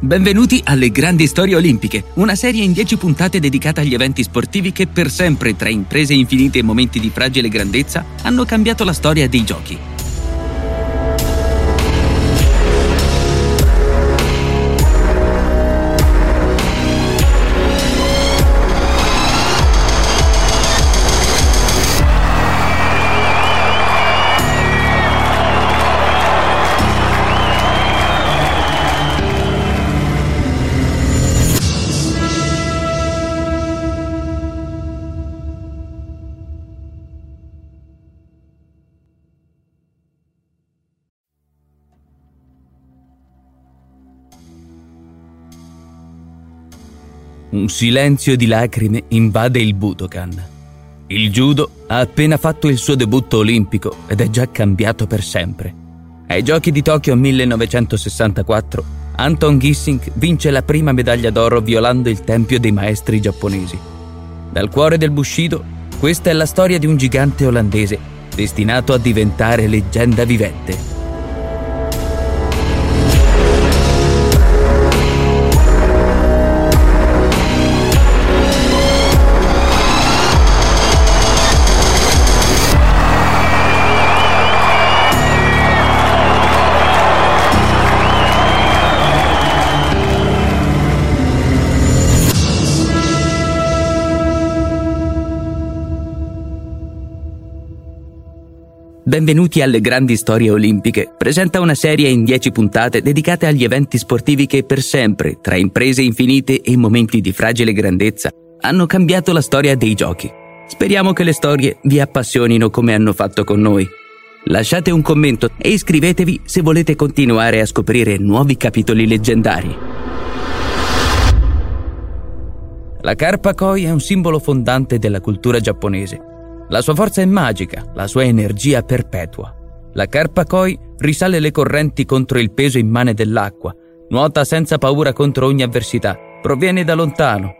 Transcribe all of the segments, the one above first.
Benvenuti alle Grandi Storie Olimpiche, una serie in 10 puntate dedicata agli eventi sportivi che per sempre, tra imprese infinite e momenti di fragile grandezza, hanno cambiato la storia dei giochi. Un silenzio di lacrime invade il Budokan. Il judo ha appena fatto il suo debutto olimpico ed è già cambiato per sempre. Ai Giochi di Tokyo 1964, Anton Gissing vince la prima medaglia d'oro violando il tempio dei maestri giapponesi. Dal cuore del Bushido, questa è la storia di un gigante olandese destinato a diventare leggenda vivente. Benvenuti alle Grandi Storie Olimpiche presenta una serie in 10 puntate dedicate agli eventi sportivi che per sempre, tra imprese infinite e momenti di fragile grandezza, hanno cambiato la storia dei giochi. Speriamo che le storie vi appassionino come hanno fatto con noi. Lasciate un commento e iscrivetevi se volete continuare a scoprire nuovi capitoli leggendari. La carpa koi è un simbolo fondante della cultura giapponese la sua forza è magica, la sua energia perpetua. La carpa koi risale le correnti contro il peso immane dell'acqua, nuota senza paura contro ogni avversità, proviene da lontano.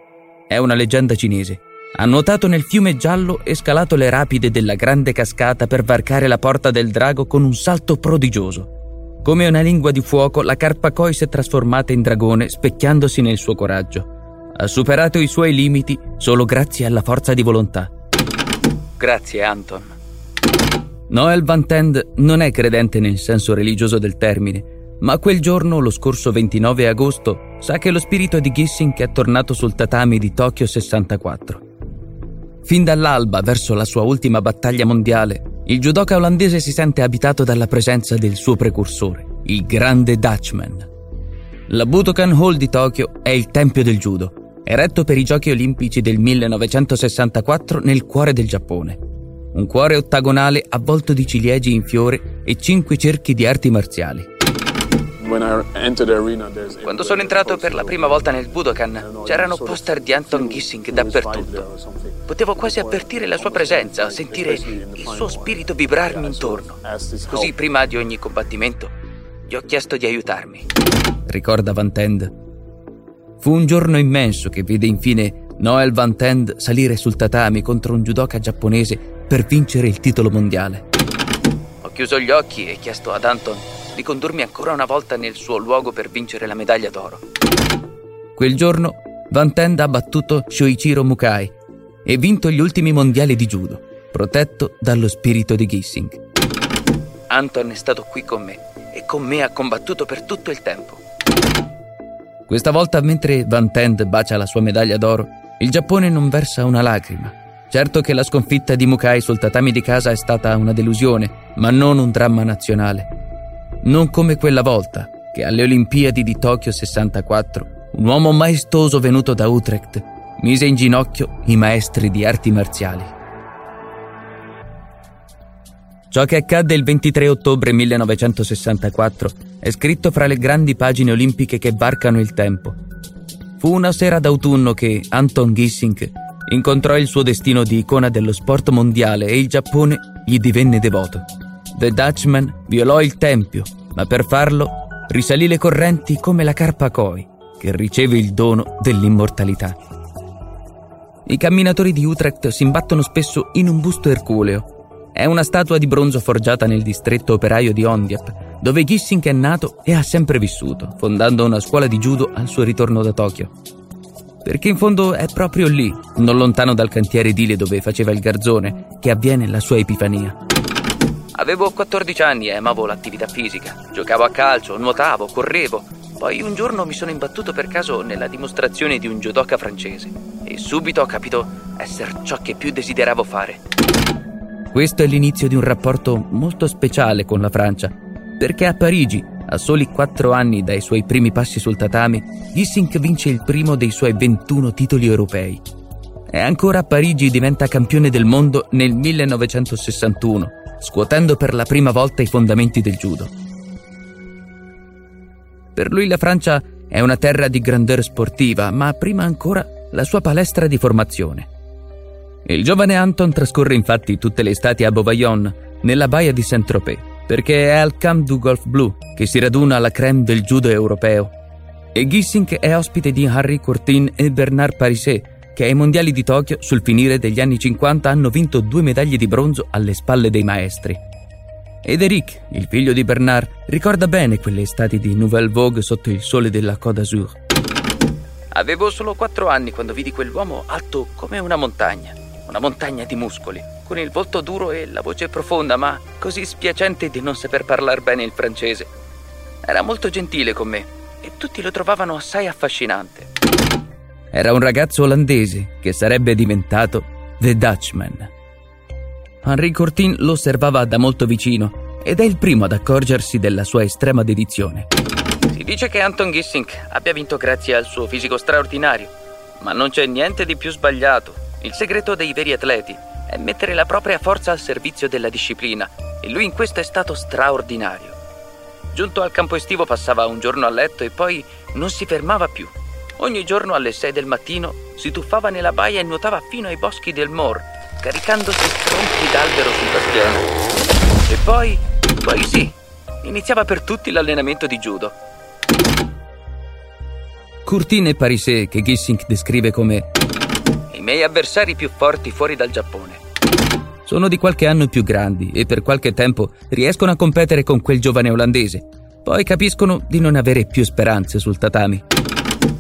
È una leggenda cinese. Ha nuotato nel fiume giallo e scalato le rapide della grande cascata per varcare la porta del drago con un salto prodigioso. Come una lingua di fuoco, la carpa koi si è trasformata in dragone specchiandosi nel suo coraggio. Ha superato i suoi limiti solo grazie alla forza di volontà. Grazie, Anton. Noel Van Tend non è credente nel senso religioso del termine, ma quel giorno, lo scorso 29 agosto, sa che lo spirito di Gissing è tornato sul tatami di Tokyo 64. Fin dall'alba, verso la sua ultima battaglia mondiale, il judoka olandese si sente abitato dalla presenza del suo precursore, il grande Dutchman. La Budokan Hall di Tokyo è il tempio del judo eretto per i Giochi Olimpici del 1964 nel cuore del Giappone. Un cuore ottagonale avvolto di ciliegi in fiore e cinque cerchi di arti marziali. Quando sono entrato per la prima volta nel Budokan, c'erano poster di Anton Gissing dappertutto. Potevo quasi avvertire la sua presenza, sentire il suo spirito vibrarmi intorno. Così, prima di ogni combattimento, gli ho chiesto di aiutarmi. Ricorda Van Tend Fu un giorno immenso che vide infine Noel Van Tend salire sul tatami contro un judoka giapponese per vincere il titolo mondiale. Ho chiuso gli occhi e chiesto ad Anton di condurmi ancora una volta nel suo luogo per vincere la medaglia d'oro. Quel giorno Van Tend ha battuto Shoichiro Mukai e vinto gli ultimi mondiali di judo, protetto dallo spirito di Gissing. Anton è stato qui con me e con me ha combattuto per tutto il tempo. Questa volta, mentre Van Tend bacia la sua medaglia d'oro, il Giappone non versa una lacrima. Certo che la sconfitta di Mukai sul tatami di casa è stata una delusione, ma non un dramma nazionale. Non come quella volta che alle Olimpiadi di Tokyo 64 un uomo maestoso venuto da Utrecht mise in ginocchio i maestri di arti marziali. Ciò che accadde il 23 ottobre 1964 è scritto fra le grandi pagine olimpiche che varcano il tempo. Fu una sera d'autunno che Anton Gissing incontrò il suo destino di icona dello sport mondiale e il Giappone gli divenne devoto. The Dutchman violò il tempio, ma per farlo risalì le correnti come la carpa koi, che riceve il dono dell'immortalità. I camminatori di Utrecht si imbattono spesso in un busto erculeo, è una statua di bronzo forgiata nel distretto operaio di Ondiap, dove Gissing è nato e ha sempre vissuto, fondando una scuola di judo al suo ritorno da Tokyo. Perché in fondo è proprio lì, non lontano dal cantiere edile dove faceva il garzone, che avviene la sua epifania. Avevo 14 anni e amavo l'attività fisica. Giocavo a calcio, nuotavo, correvo. Poi un giorno mi sono imbattuto per caso nella dimostrazione di un judoka francese e subito ho capito essere ciò che più desideravo fare. Questo è l'inizio di un rapporto molto speciale con la Francia, perché a Parigi, a soli 4 anni dai suoi primi passi sul tatami, Gissink vince il primo dei suoi 21 titoli europei. E ancora a Parigi diventa campione del mondo nel 1961 scuotendo per la prima volta i fondamenti del judo. Per lui la Francia è una terra di grandeur sportiva, ma prima ancora la sua palestra di formazione. Il giovane Anton trascorre infatti tutte le estati a Beauvaillon, nella baia di Saint-Tropez, perché è al Camp du Golf Bleu che si raduna la crème del judo europeo. E Gissink è ospite di Harry Courtin e Bernard Pariset, che ai mondiali di Tokyo sul finire degli anni 50 hanno vinto due medaglie di bronzo alle spalle dei maestri. Ed Eric, il figlio di Bernard, ricorda bene quelle estati di Nouvelle Vogue sotto il sole della Côte d'Azur. Avevo solo quattro anni quando vidi quell'uomo alto come una montagna, una montagna di muscoli, con il volto duro e la voce profonda, ma così spiacente di non saper parlare bene il francese. Era molto gentile con me e tutti lo trovavano assai affascinante. Era un ragazzo olandese che sarebbe diventato The Dutchman. Henri Courtin lo osservava da molto vicino ed è il primo ad accorgersi della sua estrema dedizione. Si dice che Anton Gissink abbia vinto grazie al suo fisico straordinario, ma non c'è niente di più sbagliato. Il segreto dei veri atleti è mettere la propria forza al servizio della disciplina e lui in questo è stato straordinario. Giunto al campo estivo passava un giorno a letto e poi non si fermava più. Ogni giorno alle 6 del mattino si tuffava nella baia e nuotava fino ai boschi del Mor, caricandosi tronchi d'albero sul tastiere. E poi, poi sì, iniziava per tutti l'allenamento di judo. Curtine Parisé, che Gissink descrive come miei avversari più forti fuori dal Giappone. Sono di qualche anno più grandi e per qualche tempo riescono a competere con quel giovane olandese. Poi capiscono di non avere più speranze sul tatami.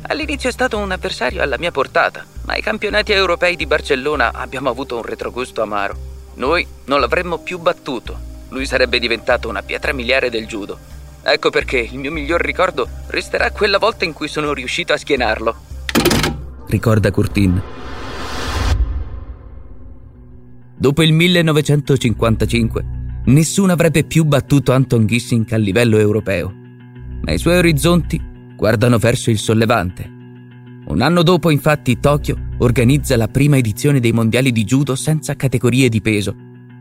All'inizio è stato un avversario alla mia portata, ma ai campionati europei di Barcellona abbiamo avuto un retrogusto amaro. Noi non l'avremmo più battuto. Lui sarebbe diventato una pietra miliare del judo. Ecco perché il mio miglior ricordo resterà quella volta in cui sono riuscito a schienarlo. Ricorda Curtin. Dopo il 1955, nessuno avrebbe più battuto Anton Gissink a livello europeo, ma i suoi orizzonti guardano verso il sollevante. Un anno dopo, infatti, Tokyo organizza la prima edizione dei mondiali di judo senza categorie di peso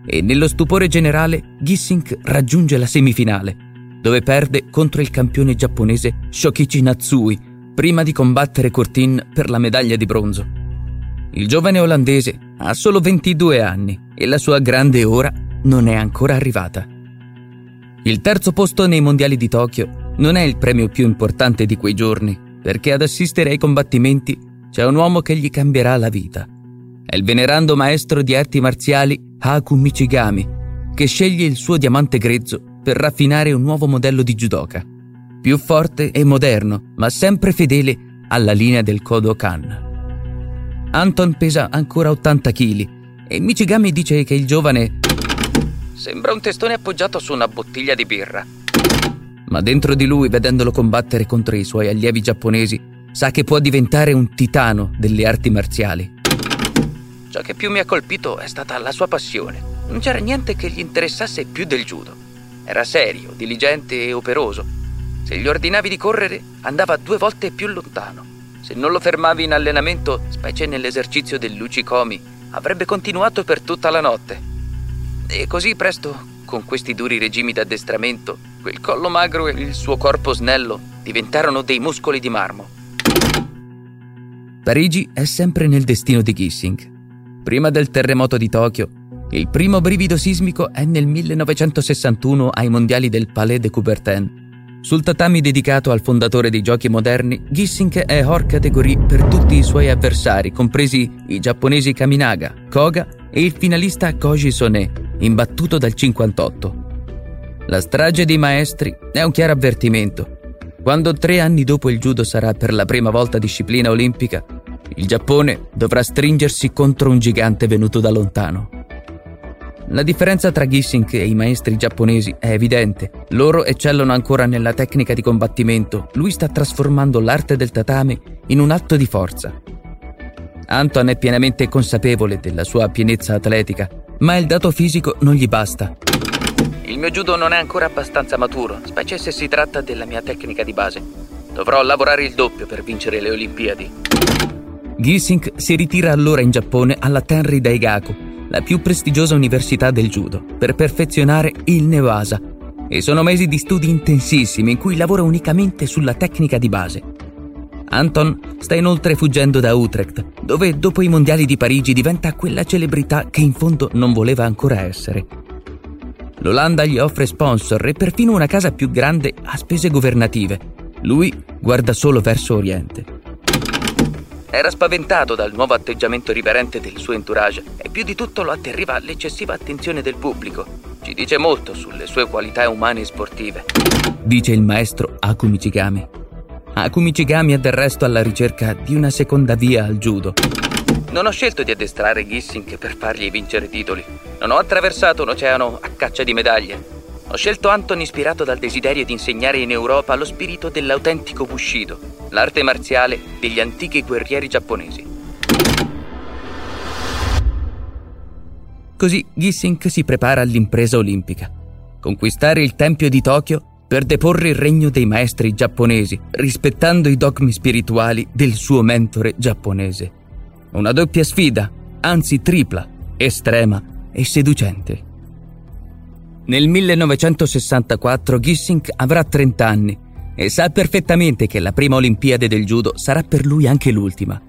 e nello stupore generale Gissink raggiunge la semifinale, dove perde contro il campione giapponese Shokichi Natsui prima di combattere Cortin per la medaglia di bronzo. Il giovane olandese ha solo 22 anni e la sua grande ora non è ancora arrivata. Il terzo posto nei mondiali di Tokyo non è il premio più importante di quei giorni, perché ad assistere ai combattimenti c'è un uomo che gli cambierà la vita. È il venerando maestro di arti marziali Haku Michigami, che sceglie il suo diamante grezzo per raffinare un nuovo modello di judoka. Più forte e moderno, ma sempre fedele alla linea del Kodokan. Anton pesa ancora 80 kg e Michigami dice che il giovane sembra un testone appoggiato su una bottiglia di birra ma dentro di lui, vedendolo combattere contro i suoi allievi giapponesi, sa che può diventare un titano delle arti marziali. Ciò che più mi ha colpito è stata la sua passione. Non c'era niente che gli interessasse più del judo. Era serio, diligente e operoso. Se gli ordinavi di correre, andava due volte più lontano. Se non lo fermavi in allenamento, specie nell'esercizio del Lucikomi, avrebbe continuato per tutta la notte. E così presto con questi duri regimi d'addestramento, quel collo magro e il suo corpo snello diventarono dei muscoli di marmo. Parigi è sempre nel destino di Gissing. Prima del terremoto di Tokyo, il primo brivido sismico è nel 1961 ai mondiali del Palais de Coubertin. Sul tatami dedicato al fondatore dei giochi moderni, Gissing è hors categorie per tutti i suoi avversari, compresi i giapponesi Kaminaga, Koga e il finalista Koji Sone, imbattuto dal 58. La strage dei maestri è un chiaro avvertimento. Quando tre anni dopo il judo sarà per la prima volta disciplina olimpica, il Giappone dovrà stringersi contro un gigante venuto da lontano. La differenza tra Gissing e i maestri giapponesi è evidente. Loro eccellono ancora nella tecnica di combattimento. Lui sta trasformando l'arte del tatame in un atto di forza. Anton è pienamente consapevole della sua pienezza atletica, ma il dato fisico non gli basta. Il mio judo non è ancora abbastanza maturo, specie se si tratta della mia tecnica di base. Dovrò lavorare il doppio per vincere le Olimpiadi. Gissing si ritira allora in Giappone alla Tenri Daigaku, la più prestigiosa università del judo, per perfezionare il Nevasa. E sono mesi di studi intensissimi in cui lavora unicamente sulla tecnica di base. Anton sta inoltre fuggendo da Utrecht, dove dopo i mondiali di Parigi diventa quella celebrità che in fondo non voleva ancora essere. L'Olanda gli offre sponsor e perfino una casa più grande a spese governative. Lui guarda solo verso Oriente. Era spaventato dal nuovo atteggiamento riverente del suo entourage e più di tutto lo atterriva l'eccessiva attenzione del pubblico. Ci dice molto sulle sue qualità umane e sportive. Dice il maestro Aku Michigami. Aku Michigami è del resto alla ricerca di una seconda via al judo. Non ho scelto di addestrare Gissing per fargli vincere titoli. Non ho attraversato un oceano a caccia di medaglie. Ho scelto Anton ispirato dal desiderio di insegnare in Europa lo spirito dell'autentico Bushido, l'arte marziale degli antichi guerrieri giapponesi. Così Gissing si prepara all'impresa olimpica. Conquistare il Tempio di Tokyo per deporre il regno dei maestri giapponesi, rispettando i dogmi spirituali del suo mentore giapponese. Una doppia sfida, anzi tripla, estrema e seducente. Nel 1964 Gissing avrà 30 anni e sa perfettamente che la prima Olimpiade del judo sarà per lui anche l'ultima.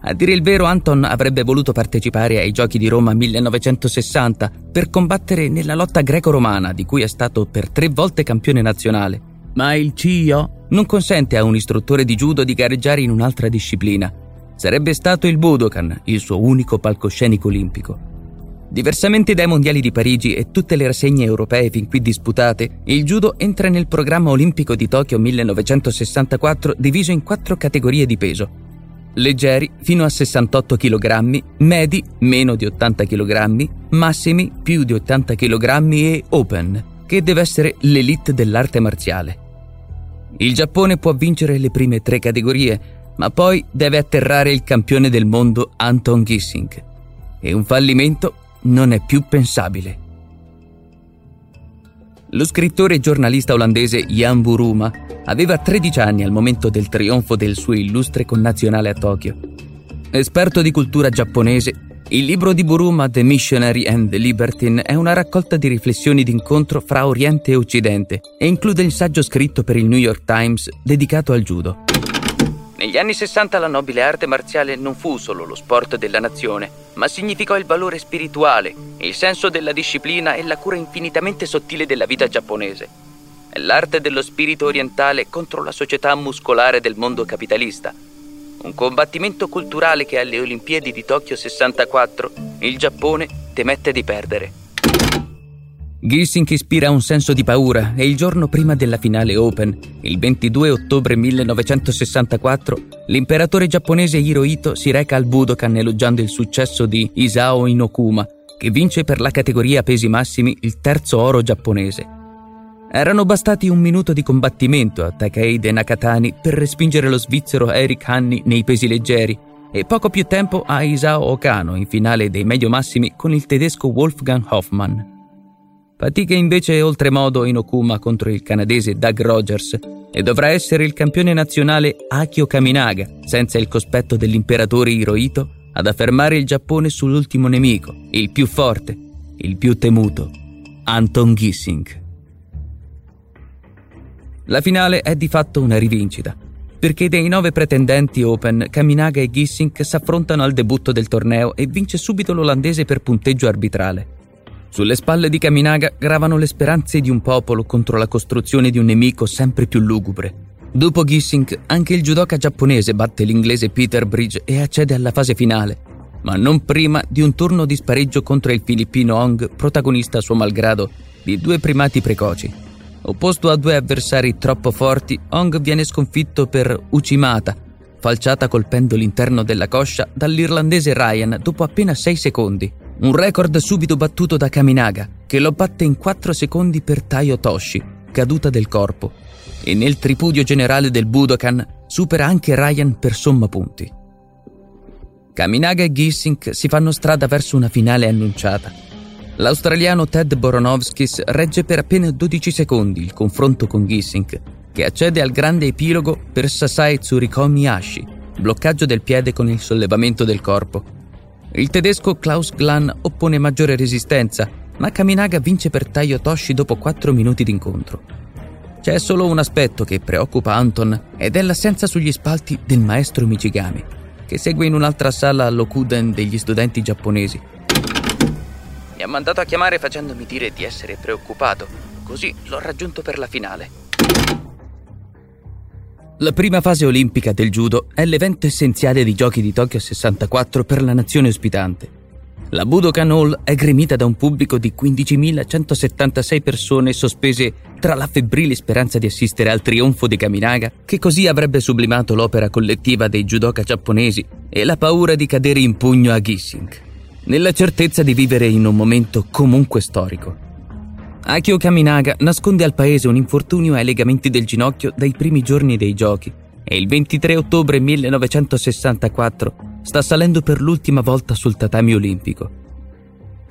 A dire il vero, Anton avrebbe voluto partecipare ai Giochi di Roma 1960 per combattere nella lotta greco-romana, di cui è stato per tre volte campione nazionale. Ma il CIO non consente a un istruttore di judo di gareggiare in un'altra disciplina. Sarebbe stato il Budokan il suo unico palcoscenico olimpico. Diversamente dai mondiali di Parigi e tutte le rassegne europee fin qui disputate, il judo entra nel programma olimpico di Tokyo 1964 diviso in quattro categorie di peso. Leggeri fino a 68 kg, medi meno di 80 kg, massimi più di 80 kg e open, che deve essere l'elite dell'arte marziale. Il Giappone può vincere le prime tre categorie, ma poi deve atterrare il campione del mondo Anton Gissing. E un fallimento non è più pensabile. Lo scrittore e giornalista olandese Jan Buruma aveva 13 anni al momento del trionfo del suo illustre connazionale a Tokyo. Esperto di cultura giapponese, il libro di Buruma The Missionary and the Libertine è una raccolta di riflessioni d'incontro fra Oriente e Occidente e include il saggio scritto per il New York Times dedicato al judo. Negli anni 60 la nobile arte marziale non fu solo lo sport della nazione, ma significò il valore spirituale, il senso della disciplina e la cura infinitamente sottile della vita giapponese. È l'arte dello spirito orientale contro la società muscolare del mondo capitalista. Un combattimento culturale che alle Olimpiadi di Tokyo 64 il Giappone temette di perdere. Gissing ispira un senso di paura e il giorno prima della finale Open, il 22 ottobre 1964, l'imperatore giapponese Hirohito si reca al Budokan elogiando il successo di Isao Inokuma, che vince per la categoria pesi massimi il terzo oro giapponese. Erano bastati un minuto di combattimento a Takehide Nakatani per respingere lo svizzero Eric Hanni nei pesi leggeri e poco più tempo a Isao Okano in finale dei medio massimi con il tedesco Wolfgang Hoffmann. Fatiche invece oltremodo in Okuma contro il canadese Doug Rogers e dovrà essere il campione nazionale Akio Kaminaga, senza il cospetto dell'imperatore Hirohito, ad affermare il Giappone sull'ultimo nemico, il più forte, il più temuto, Anton Gissing. La finale è di fatto una rivincita, perché dei nove pretendenti Open, Kaminaga e Gissing s'affrontano al debutto del torneo e vince subito l'olandese per punteggio arbitrale. Sulle spalle di Kaminaga gravano le speranze di un popolo contro la costruzione di un nemico sempre più lugubre. Dopo Gissing, anche il judoka giapponese batte l'inglese Peter Bridge e accede alla fase finale, ma non prima di un turno di spareggio contro il filippino Hong, protagonista a suo malgrado, di due primati precoci. Opposto a due avversari troppo forti, Hong viene sconfitto per Uchimata, falciata colpendo l'interno della coscia dall'irlandese Ryan dopo appena 6 secondi. Un record subito battuto da Kaminaga, che lo batte in 4 secondi per Taio Toshi, caduta del corpo. E nel tripudio generale del Budokan supera anche Ryan per somma punti. Kaminaga e Gissink si fanno strada verso una finale annunciata. L'australiano Ted Boronovskis regge per appena 12 secondi il confronto con Gissink, che accede al grande epilogo per Sasai Tsurikomi Ashi, bloccaggio del piede con il sollevamento del corpo. Il tedesco Klaus Glan oppone maggiore resistenza, ma Kaminaga vince per Taio Toshi dopo 4 minuti d'incontro. C'è solo un aspetto che preoccupa Anton ed è l'assenza sugli spalti del maestro Michigami che segue in un'altra sala all'Okuden degli studenti giapponesi. Mi ha mandato a chiamare facendomi dire di essere preoccupato, così l'ho raggiunto per la finale. La prima fase olimpica del judo è l'evento essenziale dei Giochi di Tokyo 64 per la nazione ospitante. La Budokan Hall è gremita da un pubblico di 15.176 persone sospese tra la febbrile speranza di assistere al trionfo di Kaminaga, che così avrebbe sublimato l'opera collettiva dei judoka giapponesi, e la paura di cadere in pugno a Gissing, nella certezza di vivere in un momento comunque storico. Akio Kaminaga nasconde al paese un infortunio ai legamenti del ginocchio dai primi giorni dei giochi e il 23 ottobre 1964 sta salendo per l'ultima volta sul tatami olimpico.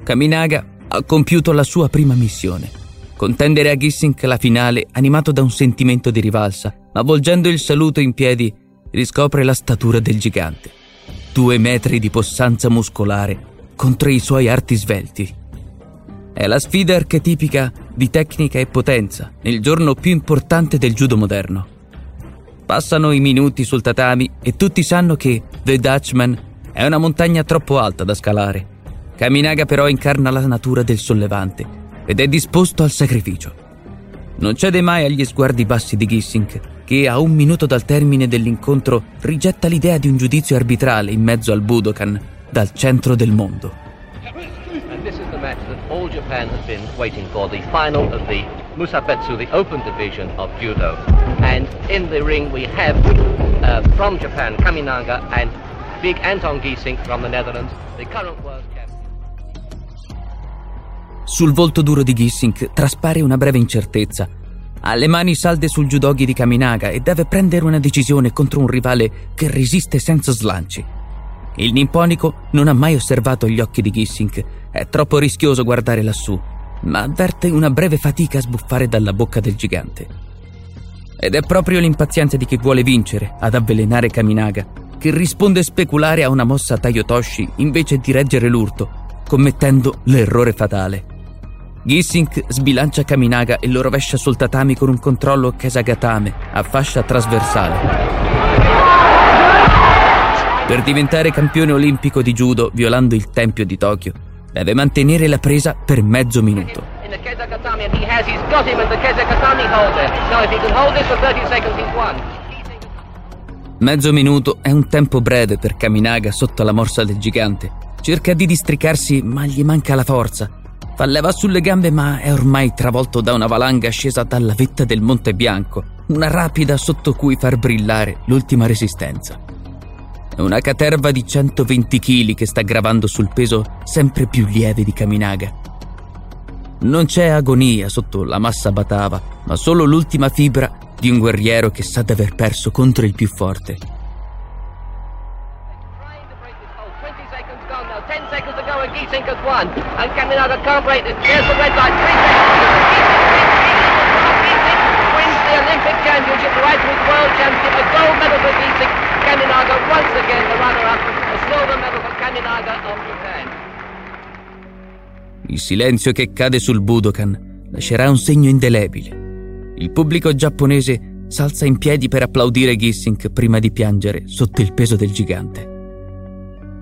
Kaminaga ha compiuto la sua prima missione, contendere a Gissink la finale animato da un sentimento di rivalsa, ma volgendo il saluto in piedi riscopre la statura del gigante. Due metri di possanza muscolare contro i suoi arti svelti. È la sfida archetipica di tecnica e potenza nel giorno più importante del judo moderno. Passano i minuti sul tatami e tutti sanno che The Dutchman è una montagna troppo alta da scalare. Kaminaga però incarna la natura del sollevante ed è disposto al sacrificio. Non cede mai agli sguardi bassi di Gissink, che a un minuto dal termine dell'incontro rigetta l'idea di un giudizio arbitrale in mezzo al Budokan, dal centro del mondo. Japan has been waiting for the final of the Musabetsu, the open division of judo. And in the ring we have uh, from Japan Kaminaga and big Anton Giesing from the Netherlands, the current world champion. Sul volto duro di Gissink traspare una breve incertezza. Ha le mani salde sul judogi di Kaminaga e deve prendere una decisione contro un rivale che resiste senza slanci. Il nipponico non ha mai osservato gli occhi di Gissink, è troppo rischioso guardare lassù, ma avverte una breve fatica a sbuffare dalla bocca del gigante. Ed è proprio l'impazienza di chi vuole vincere ad avvelenare Kaminaga, che risponde speculare a una mossa Tayotoshi invece di reggere l'urto, commettendo l'errore fatale. Gissink sbilancia Kaminaga e lo rovescia sul tatami con un controllo Kesagatame a fascia trasversale. Per diventare campione olimpico di judo violando il tempio di Tokyo, deve mantenere la presa per mezzo minuto. Mezzo minuto è un tempo breve per Kaminaga sotto la morsa del gigante. Cerca di districarsi, ma gli manca la forza. Fa leva sulle gambe, ma è ormai travolto da una valanga scesa dalla vetta del Monte Bianco, una rapida sotto cui far brillare l'ultima resistenza. È una caterva di 120 kg che sta gravando sul peso sempre più lieve di Kaminaga. Non c'è agonia sotto la massa batava, ma solo l'ultima fibra di un guerriero che sa di aver perso contro il più forte. Olympic Championship, right with World Championship, a gold medal for Giesing, Kaninaga once again the runner-up, a silver medal for Kaninaga of Japan. Il silenzio che cade sul Budokan lascerà un segno indelebile. Il pubblico giapponese s'alza in piedi per applaudire Gissink prima di piangere sotto il peso del gigante.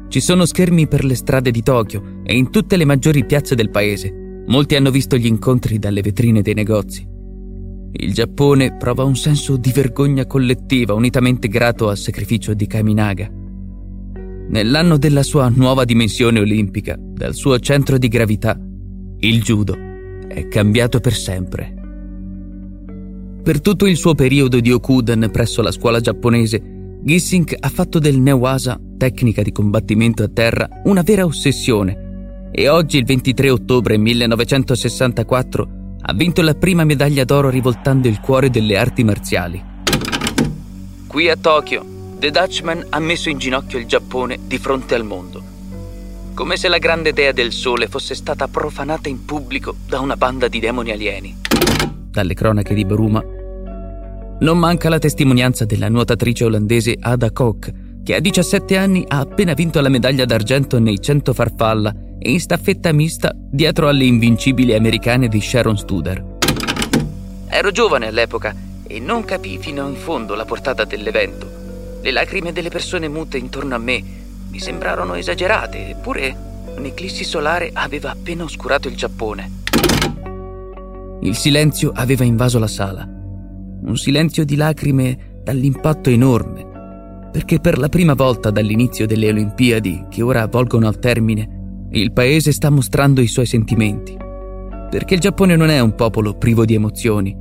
Ci sono schermi per le strade di Tokyo e in tutte le maggiori piazze del paese. Molti hanno visto gli incontri dalle vetrine dei negozi. Il Giappone prova un senso di vergogna collettiva unitamente grato al sacrificio di Kaminaga. Nell'anno della sua nuova dimensione olimpica, dal suo centro di gravità, il judo è cambiato per sempre. Per tutto il suo periodo di Okuden presso la scuola giapponese, Gissing ha fatto del Newasa, tecnica di combattimento a terra, una vera ossessione e oggi, il 23 ottobre 1964, ha vinto la prima medaglia d'oro rivoltando il cuore delle arti marziali. Qui a Tokyo, The Dutchman ha messo in ginocchio il Giappone di fronte al mondo. Come se la grande dea del sole fosse stata profanata in pubblico da una banda di demoni alieni. Dalle cronache di Bruma non manca la testimonianza della nuotatrice olandese Ada Koch, che a 17 anni ha appena vinto la medaglia d'argento nei 100 farfalla e in staffetta mista dietro alle invincibili americane di Sharon Studer. Ero giovane all'epoca e non capii fino in fondo la portata dell'evento. Le lacrime delle persone mute intorno a me mi sembrarono esagerate, eppure un'eclissi solare aveva appena oscurato il Giappone. Il silenzio aveva invaso la sala un silenzio di lacrime dall'impatto enorme, perché per la prima volta dall'inizio delle Olimpiadi, che ora volgono al termine, il paese sta mostrando i suoi sentimenti. Perché il Giappone non è un popolo privo di emozioni,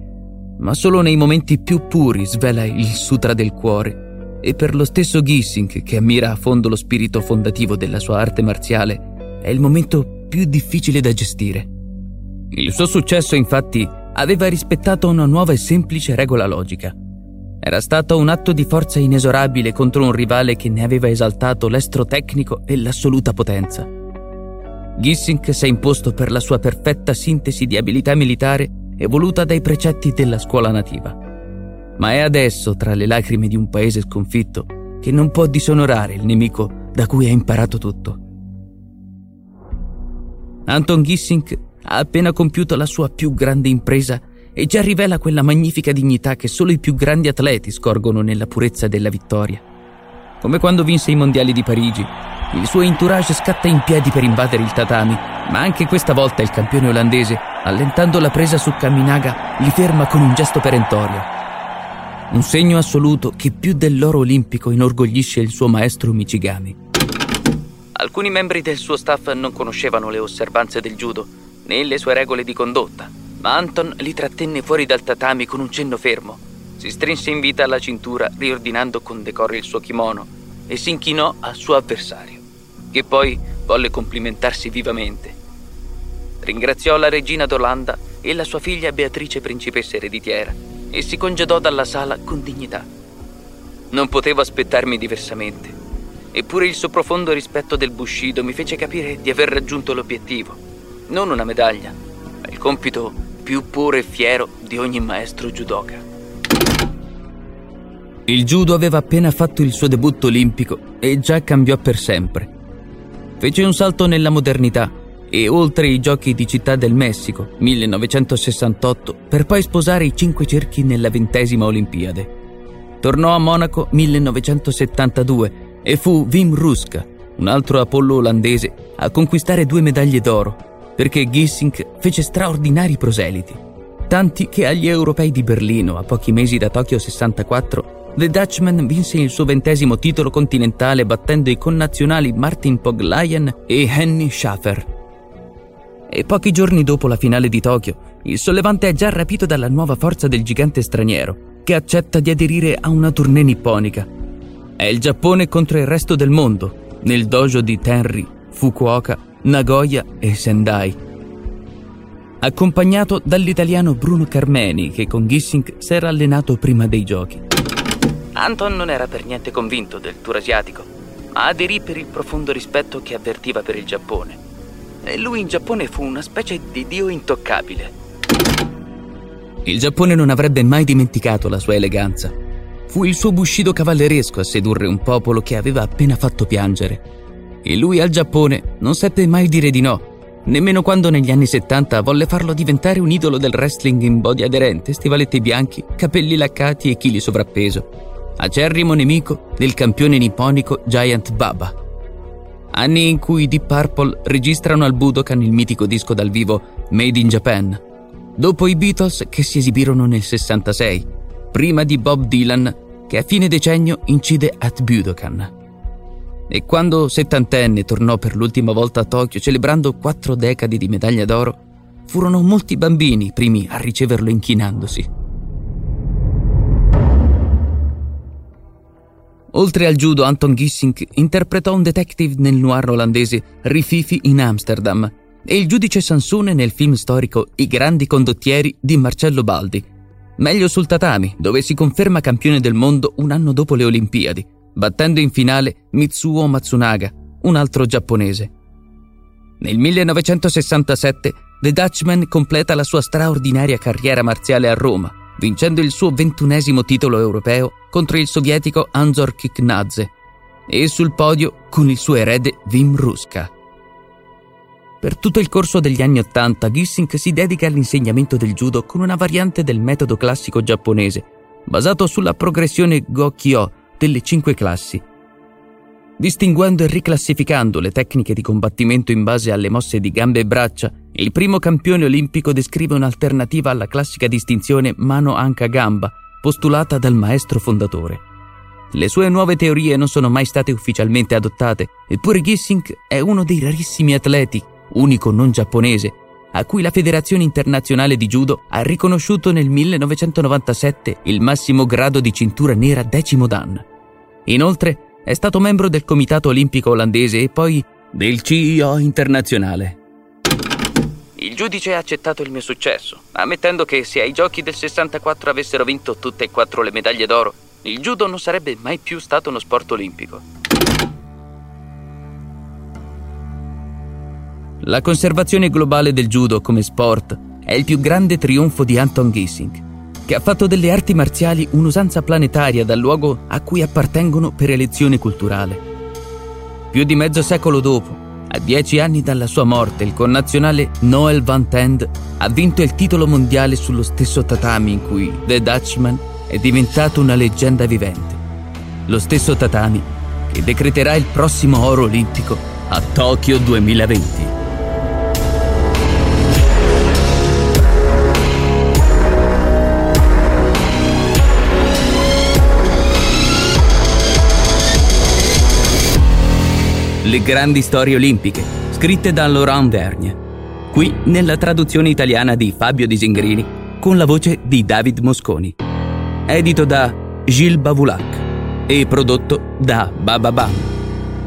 ma solo nei momenti più puri svela il sutra del cuore. E per lo stesso Gissing, che ammira a fondo lo spirito fondativo della sua arte marziale, è il momento più difficile da gestire. Il suo successo, infatti, aveva rispettato una nuova e semplice regola logica. Era stato un atto di forza inesorabile contro un rivale che ne aveva esaltato l'estro tecnico e l'assoluta potenza. Gissink si è imposto per la sua perfetta sintesi di abilità militare evoluta dai precetti della scuola nativa. Ma è adesso, tra le lacrime di un paese sconfitto, che non può disonorare il nemico da cui ha imparato tutto. Anton Gissink ha appena compiuto la sua più grande impresa e già rivela quella magnifica dignità che solo i più grandi atleti scorgono nella purezza della vittoria. Come quando vinse i mondiali di Parigi, il suo entourage scatta in piedi per invadere il tatami, ma anche questa volta il campione olandese, allentando la presa su Kaminaga, li ferma con un gesto perentorio. Un segno assoluto che più dell'oro olimpico inorgoglisce il suo maestro Michigami. Alcuni membri del suo staff non conoscevano le osservanze del judo né le sue regole di condotta, ma Anton li trattenne fuori dal tatami con un cenno fermo. Si strinse in vita alla cintura, riordinando con decoro il suo kimono, e si inchinò al suo avversario, che poi volle complimentarsi vivamente. Ringraziò la regina d'Olanda e la sua figlia Beatrice principessa ereditiera e si congedò dalla sala con dignità. Non potevo aspettarmi diversamente, eppure il suo profondo rispetto del Bushido mi fece capire di aver raggiunto l'obiettivo non una medaglia, ma il compito più puro e fiero di ogni maestro judoka. Il judo aveva appena fatto il suo debutto olimpico e già cambiò per sempre. Fece un salto nella modernità e oltre i giochi di Città del Messico 1968 per poi sposare i cinque cerchi nella ventesima Olimpiade. Tornò a Monaco 1972 e fu Wim Ruska, un altro Apollo olandese, a conquistare due medaglie d'oro perché Gissink fece straordinari proseliti, tanti che agli europei di Berlino, a pochi mesi da Tokyo 64, The Dutchman vinse il suo ventesimo titolo continentale battendo i connazionali Martin Poglayen e Henny Schaffer. E pochi giorni dopo la finale di Tokyo, il sollevante è già rapito dalla nuova forza del gigante straniero, che accetta di aderire a una tournée nipponica. È il Giappone contro il resto del mondo, nel dojo di Tenri, Fukuoka Nagoya e Sendai. Accompagnato dall'italiano Bruno Carmeni che con Gissing si era allenato prima dei giochi. Anton non era per niente convinto del tour asiatico, ma aderì per il profondo rispetto che avvertiva per il Giappone. E lui in Giappone fu una specie di dio intoccabile. Il Giappone non avrebbe mai dimenticato la sua eleganza. Fu il suo bushido cavalleresco a sedurre un popolo che aveva appena fatto piangere e lui al Giappone non seppe mai dire di no, nemmeno quando negli anni 70 volle farlo diventare un idolo del wrestling in body aderente, stivaletti bianchi, capelli laccati e chili sovrappeso, acerrimo nemico del campione nipponico Giant Baba. Anni in cui Deep Purple registrano al Budokan il mitico disco dal vivo Made in Japan, dopo i Beatles che si esibirono nel 66, prima di Bob Dylan che a fine decennio incide at Budokan. E quando settantenne tornò per l'ultima volta a Tokyo celebrando quattro decadi di medaglia d'oro, furono molti bambini i primi a riceverlo inchinandosi. Oltre al judo, Anton Gissing interpretò un detective nel noir olandese Rififi in Amsterdam e il giudice Sansone nel film storico I grandi condottieri di Marcello Baldi. Meglio sul tatami, dove si conferma campione del mondo un anno dopo le Olimpiadi, battendo in finale Mitsuo Matsunaga, un altro giapponese. Nel 1967 The Dutchman completa la sua straordinaria carriera marziale a Roma, vincendo il suo ventunesimo titolo europeo contro il sovietico Anzor Kiknadze e sul podio con il suo erede Wim Ruska. Per tutto il corso degli anni Ottanta, Gissing si dedica all'insegnamento del judo con una variante del metodo classico giapponese, basato sulla progressione Gokyo delle cinque classi. Distinguendo e riclassificando le tecniche di combattimento in base alle mosse di gambe e braccia, il primo campione olimpico descrive un'alternativa alla classica distinzione mano-anca-gamba postulata dal maestro fondatore. Le sue nuove teorie non sono mai state ufficialmente adottate, eppure Gissing è uno dei rarissimi atleti, unico non giapponese, a cui la Federazione Internazionale di Judo ha riconosciuto nel 1997 il massimo grado di cintura nera decimo dan. Inoltre è stato membro del Comitato Olimpico Olandese e poi del CIO internazionale. Il giudice ha accettato il mio successo, ammettendo che se ai giochi del 64 avessero vinto tutte e quattro le medaglie d'oro, il judo non sarebbe mai più stato uno sport olimpico. La conservazione globale del judo come sport è il più grande trionfo di Anton Gissing, che ha fatto delle arti marziali un'usanza planetaria dal luogo a cui appartengono per elezione culturale. Più di mezzo secolo dopo, a dieci anni dalla sua morte, il connazionale Noel Van Tend ha vinto il titolo mondiale sullo stesso tatami in cui The Dutchman è diventato una leggenda vivente. Lo stesso tatami che decreterà il prossimo oro olimpico a Tokyo 2020. Le grandi storie olimpiche, scritte da Laurent Vergne. Qui nella traduzione italiana di Fabio Disingrini, con la voce di David Mosconi. Edito da Gilles Bavulac e prodotto da Bababam.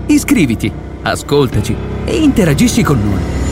Iscriviti, ascoltaci e interagisci con noi.